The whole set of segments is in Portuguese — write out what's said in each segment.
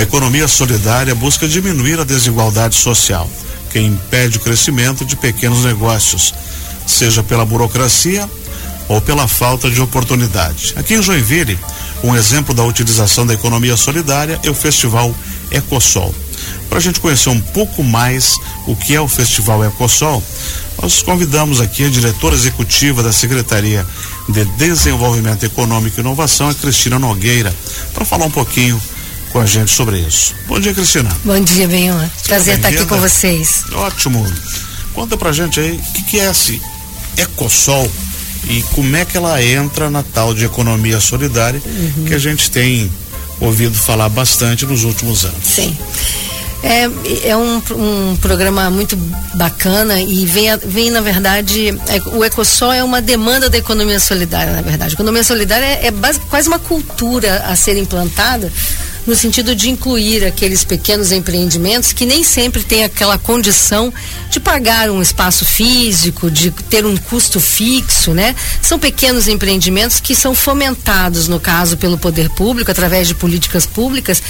A economia solidária busca diminuir a desigualdade social, que impede o crescimento de pequenos negócios, seja pela burocracia ou pela falta de oportunidade. Aqui em Joinville, um exemplo da utilização da economia solidária é o Festival Ecosol. Para a gente conhecer um pouco mais o que é o Festival Ecosol, nós convidamos aqui a diretora executiva da Secretaria de Desenvolvimento Econômico e Inovação, a Cristina Nogueira, para falar um pouquinho com a gente sobre isso. Bom dia, Cristina. Bom dia, Benhor. Prazer estar aqui com vocês. Ótimo. Conta pra gente aí o que, que é esse Ecosol e como é que ela entra na tal de economia solidária uhum. que a gente tem ouvido falar bastante nos últimos anos. Sim. É, é um, um programa muito bacana e vem, vem na verdade, é, o Ecosol é uma demanda da economia solidária, na verdade. A economia solidária é, é base, quase uma cultura a ser implantada no sentido de incluir aqueles pequenos empreendimentos que nem sempre têm aquela condição de pagar um espaço físico, de ter um custo fixo, né? São pequenos empreendimentos que são fomentados, no caso, pelo poder público, através de políticas públicas,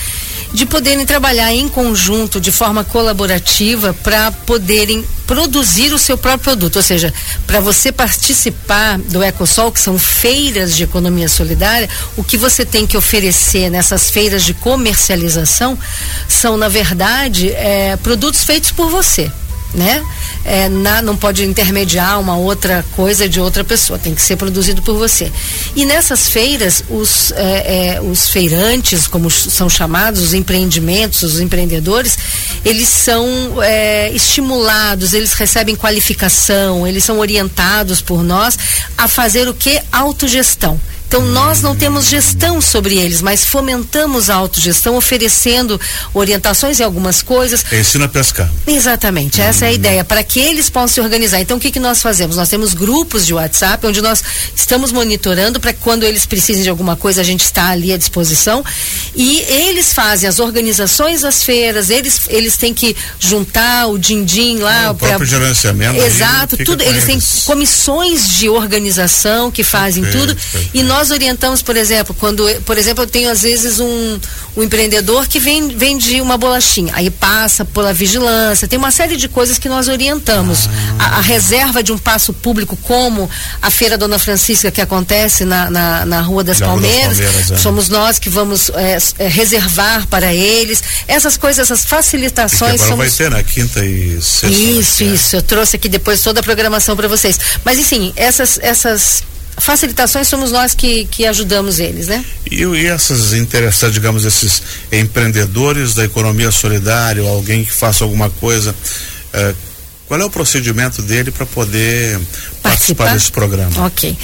de poderem trabalhar em conjunto, de forma colaborativa, para poderem produzir o seu próprio produto. Ou seja, para você participar do Ecosol, que são feiras de economia solidária, o que você tem que oferecer nessas feiras de comercialização são, na verdade, é, produtos feitos por você né? É, na, não pode intermediar uma outra coisa de outra pessoa, tem que ser produzido por você. E nessas feiras, os, é, é, os feirantes, como são chamados, os empreendimentos, os empreendedores, eles são é, estimulados, eles recebem qualificação, eles são orientados por nós a fazer o que? Autogestão. Então nós não temos gestão sobre eles, mas fomentamos a autogestão, oferecendo orientações em algumas coisas. Ensina a pescar. Exatamente, essa é a ideia, para que eles possam se organizar. Então o que, que nós fazemos? Nós temos grupos de WhatsApp onde nós estamos monitorando para que quando eles precisem de alguma coisa, a gente está ali à disposição. E eles fazem as organizações das feiras, eles, eles têm que juntar o din-din lá. É, o próprio pra... gerenciamento. Exato, tudo. Eles têm comissões de organização que fazem tudo. E nós nós orientamos, por exemplo, quando, por exemplo, eu tenho às vezes um, um empreendedor que vem, vende uma bolachinha, aí passa pela vigilância, tem uma série de coisas que nós orientamos. Ah. A, a, reserva de um passo público, como a Feira Dona Francisca, que acontece na, na, na Rua das Palmeiras, das Palmeiras é. somos nós que vamos é, é, reservar para eles. Essas coisas, essas facilitações. E somos... vai ter na quinta e sexta. Isso, isso. Eu trouxe aqui depois toda a programação para vocês. Mas, enfim, essas, essas facilitações somos nós que, que ajudamos eles, né? E, e essas interessadas, digamos, esses empreendedores da economia solidária, ou alguém que faça alguma coisa, eh, qual é o procedimento dele para poder participar? participar desse programa? Ok.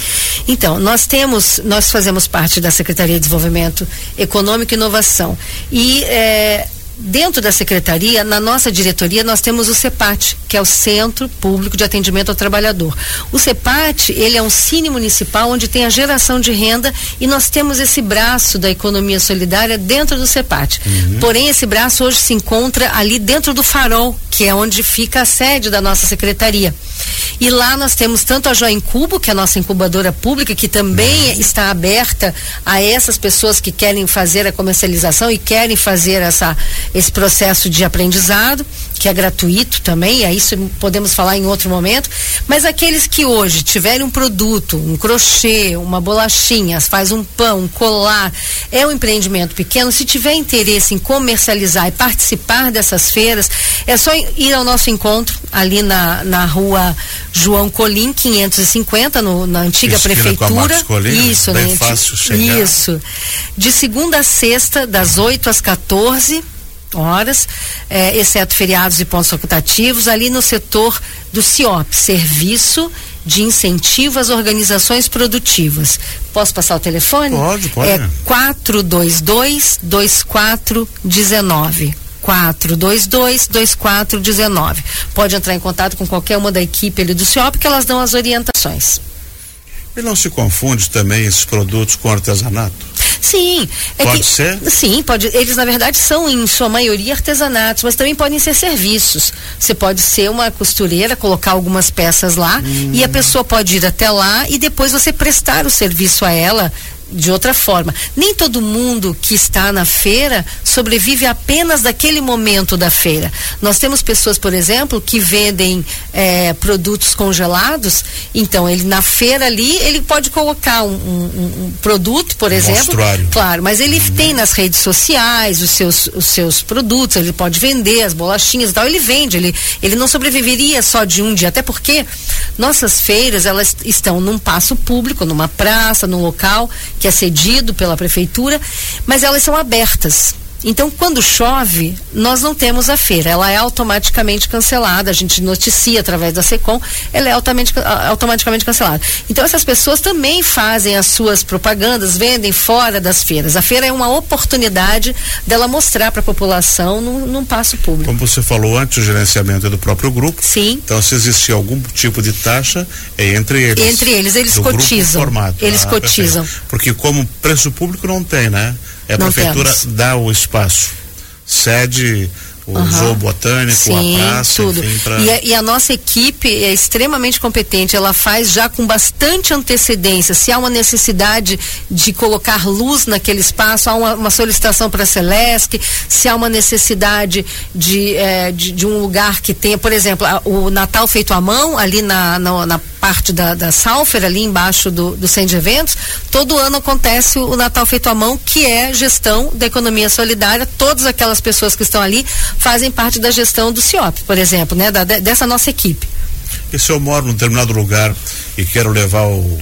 Então, nós temos, nós fazemos parte da Secretaria de Desenvolvimento Econômico e Inovação. E eh, dentro da secretaria, na nossa diretoria, nós temos o CEPAT, que é o Centro Público de Atendimento ao Trabalhador. O CEPAT, ele é um cine municipal onde tem a geração de renda e nós temos esse braço da economia solidária dentro do CEPAT. Uhum. Porém, esse braço hoje se encontra ali dentro do Farol, que é onde fica a sede da nossa secretaria. E lá nós temos tanto a Joia Cubo, que é a nossa incubadora pública, que também uhum. está aberta a essas pessoas que querem fazer a comercialização e querem fazer essa esse processo de aprendizado, que é gratuito também, aí isso podemos falar em outro momento, mas aqueles que hoje tiverem um produto, um crochê, uma bolachinha, faz um pão, um colar, é um empreendimento pequeno, se tiver interesse em comercializar e participar dessas feiras, é só ir ao nosso encontro ali na, na rua João Colim, 550, no, na antiga Esquina prefeitura. Colim, isso, né? Fácil chegar. Isso. De segunda a sexta, das 8 às 14 horas, é, exceto feriados e pontos facultativos, ali no setor do CIOP, Serviço de Incentivo às Organizações Produtivas. Posso passar o telefone? Pode, pode. É 422 2419. 422 2419. Pode entrar em contato com qualquer uma da equipe ali do CIOP que elas dão as orientações. E não se confunde também esses produtos com artesanato? Sim. É pode que, ser? Sim, pode. Eles, na verdade, são, em sua maioria, artesanatos, mas também podem ser serviços. Você pode ser uma costureira, colocar algumas peças lá hum. e a pessoa pode ir até lá e depois você prestar o serviço a ela de outra forma. Nem todo mundo que está na feira sobrevive apenas daquele momento da feira. Nós temos pessoas, por exemplo, que vendem é, produtos congelados. Então, ele na feira ali, ele pode colocar um, um, um produto, por exemplo. Mostruário. Claro, mas ele uhum. tem nas redes sociais os seus, os seus produtos, ele pode vender as bolachinhas e tal, ele vende, ele, ele não sobreviveria só de um dia, até porque nossas feiras, elas estão num passo público, numa praça, num local que é cedido pela prefeitura, mas elas são abertas. Então, quando chove, nós não temos a feira, ela é automaticamente cancelada, a gente noticia através da SECOM, ela é automaticamente cancelada. Então, essas pessoas também fazem as suas propagandas, vendem fora das feiras. A feira é uma oportunidade dela mostrar para a população num, num passo público. Como você falou antes, o gerenciamento é do próprio grupo. Sim. Então, se existir algum tipo de taxa, é entre eles. Entre eles, eles cotizam. Eles ah, cotizam. Perfeito. Porque como preço público não tem, né? É a Não prefeitura temos. dá o espaço, cede o Aham. zoo botânico, Sim, a praça, tudo. enfim, pra... E, a, e a nossa equipe é extremamente competente. Ela faz já com bastante antecedência. Se há uma necessidade de colocar luz naquele espaço, há uma, uma solicitação para a Celesc, se há uma necessidade de, eh, de, de um lugar que tenha, por exemplo, a- o Natal feito à mão, ali na, na, na parte da, da Salfer, ali embaixo do, do centro de eventos, todo ano acontece o, Natal feito à mão, que é gestão da economia solidária. Todas aquelas pessoas que estão ali fazem parte da gestão do CIOP, por exemplo, né? Da- de- dessa nossa equipe. E se eu moro num determinado lugar e quero levar o,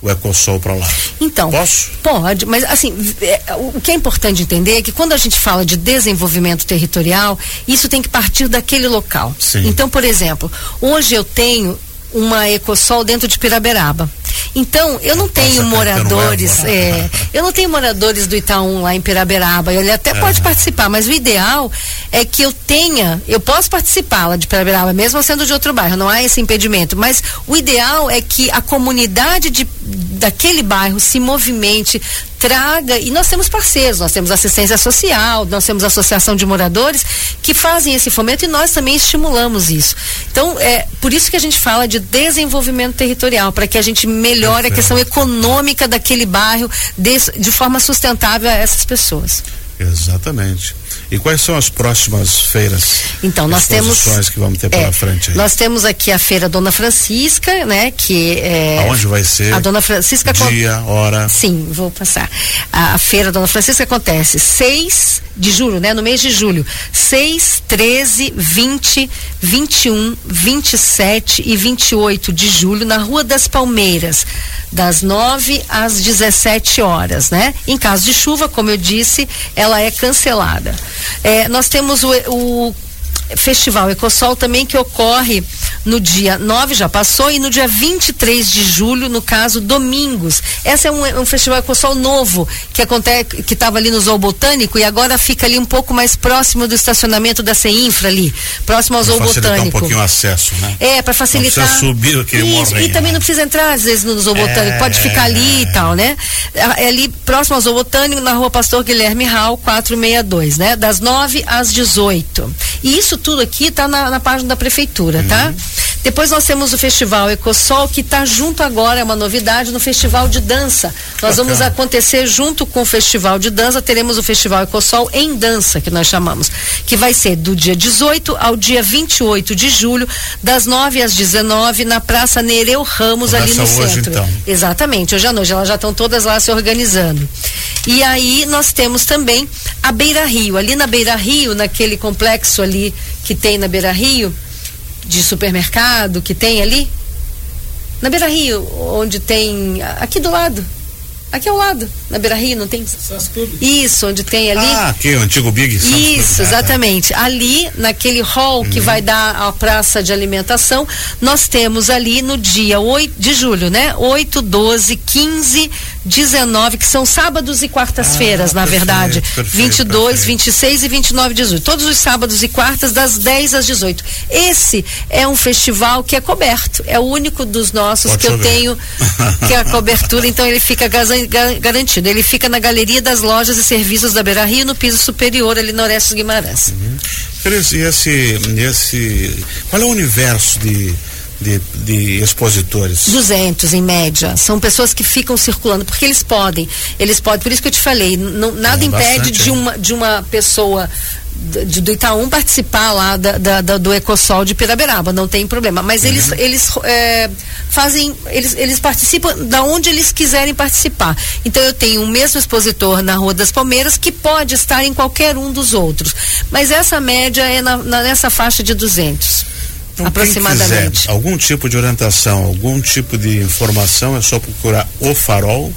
o Ecosol para lá? Então, Posso? pode, mas assim, é, o o que é importante entender é que quando a gente fala de desenvolvimento territorial, isso tem que partir daquele local. Sim. Então, por exemplo, hoje eu tenho uma Ecosol dentro de Piraberaba. Então, eu não tenho Caetano moradores, Eva. é, eu não tenho moradores do Itaú lá em Piraberaba. Ele até pode participar, mas o ideal é que eu tenha, eu posso participar lá de Piraberaba, mesmo sendo de outro bairro, não há esse impedimento. Mas o ideal é que a comunidade de, daquele bairro se movimente, traga, e nós temos parceiros, nós temos assistência social, nós temos associação de moradores que fazem esse fomento e nós também estimulamos isso. Então, é por isso que a gente fala de desenvolvimento territorial, para que a gente melhore a questão econômica daquele bairro de, de forma sustentável a essas pessoas. Exatamente. E quais são as próximas feiras? Então, nós temos. que vamos ter pela é, frente aí? Nós temos aqui a Feira Dona Francisca, né? Que é. Aonde vai ser? A Dona Francisca Dia, hora. Sim, vou passar. A, a feira Dona Francisca acontece 6 de julho, né? No mês de julho. 6, 13, 20, 21, 27 e 28 de julho na Rua das Palmeiras, das 9 às 17 horas, né? Em caso de chuva, como eu disse, ela é cancelada. É, nós temos o, o Festival Ecosol também que ocorre no dia 9, já passou, e no dia 23 de julho, no caso, domingos. Esse é um, um festival Ecosol novo, que acontece, que estava ali no Zoo Botânico e agora fica ali um pouco mais próximo do estacionamento da CEINFRA ali, próximo ao Pra Zoo facilitar um Botânico. pouquinho o acesso, né? É, para facilitar. precisa subir aquele Isso, E também né? não precisa entrar, às vezes, no Zoo Botânico. Pode ficar ali e tal, né? É ali próximo ao Zoo Botânico, na rua Pastor Guilherme Hall, 462, né? Das 9 às 18. E isso tudo aqui tá na, na página da prefeitura, tá? Depois nós temos o Festival Ecosol, que está junto agora, é uma novidade, no Festival de Dança. Nós vamos acontecer junto com o Festival de Dança, teremos o Festival Ecosol em dança, que nós chamamos, que vai ser do dia 18 ao dia 28 de julho, das 9 às 19 na Praça Nereu Ramos, ali no Começa hoje, centro. então. Exatamente, hoje à noite, elas já estão todas lá se organizando. E aí nós temos também a Beira Rio, ali na Beira Rio, naquele complexo ali que tem na Beira Rio, de supermercado que tem ali, na Beira Rio, onde tem, aqui do lado, aqui ao lado, na Beira Rio, não tem? Isso, onde tem ali. Ah, aqui, o antigo Big Santos Isso, Clube. exatamente. Ali, naquele hall que Uhum. vai dar a praça de alimentação, nós temos ali no dia 8 de julho, né? 8, 12, 15, 19, que são sábados e quartas-feiras, Ah, na perfeito, verdade. perfeito, 22, perfeito. 26 e 29 de julho. Todos os sábados e quartas, das 10 às 18. Esse é um festival que é coberto. É o único dos nossos Pode que eu chover. tenho, que é a cobertura, então ele fica gaza- garantido. Ele fica na Galeria das Lojas e Serviços da Beira Rio, no piso superior, ali no Orestes Guimarães. Cris, e esse, esse. Qual é o universo de, de, de expositores? 200 em média. São pessoas que ficam circulando, porque eles podem. Eles podem, por isso que eu te falei, não, nada é impede de uma, de uma pessoa de, do Itaú participar lá da, da, da, do Ecosol de Piraberaba, não tem problema. Mas uhum. eles, eles é, fazem, eles, eles participam da onde eles quiserem participar. Então eu tenho o mesmo expositor na Rua das Palmeiras que pode estar em qualquer um dos outros. Mas essa média é na, na nessa faixa de 200. Então, aproximadamente. Quiser algum tipo de orientação, algum tipo de informação, é só procurar o farol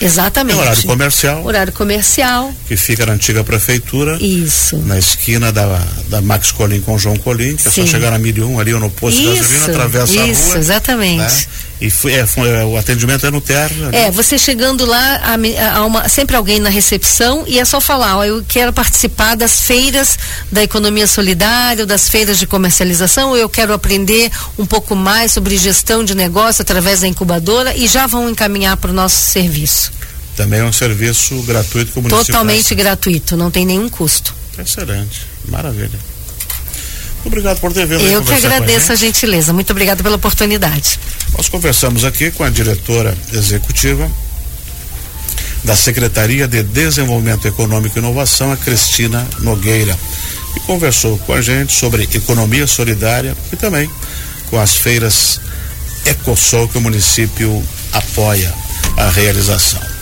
Exatamente. É horário comercial. Horário comercial. Que fica na antiga prefeitura. Isso. Na esquina da, da Max Colim com João Colim, que Sim. é só chegar na 1001 ali ou no posto isso, de gasolina, atravessa isso, a rua. Isso, exatamente. Né? E foi, é, foi, é, o atendimento é no térreo. É, você chegando lá, há, uma, sempre alguém na recepção e é só falar, ó, eu quero participar das feiras da economia solidária, das feiras de comercialização, eu quero aprender um pouco mais sobre gestão de negócio através da incubadora e já vão encaminhar para o nosso serviço. Também é um serviço gratuito como Totalmente gratuito, não tem nenhum custo. Excelente, maravilha. Obrigado por ter vindo. Eu que agradeço a, a, gentileza. Muito obrigada pela oportunidade. Nós conversamos aqui com a diretora executiva da Secretaria de Desenvolvimento Econômico e Inovação, a Cristina Nogueira, que conversou com a gente sobre economia solidária e também com as feiras Ecosol que o município apoia a realização.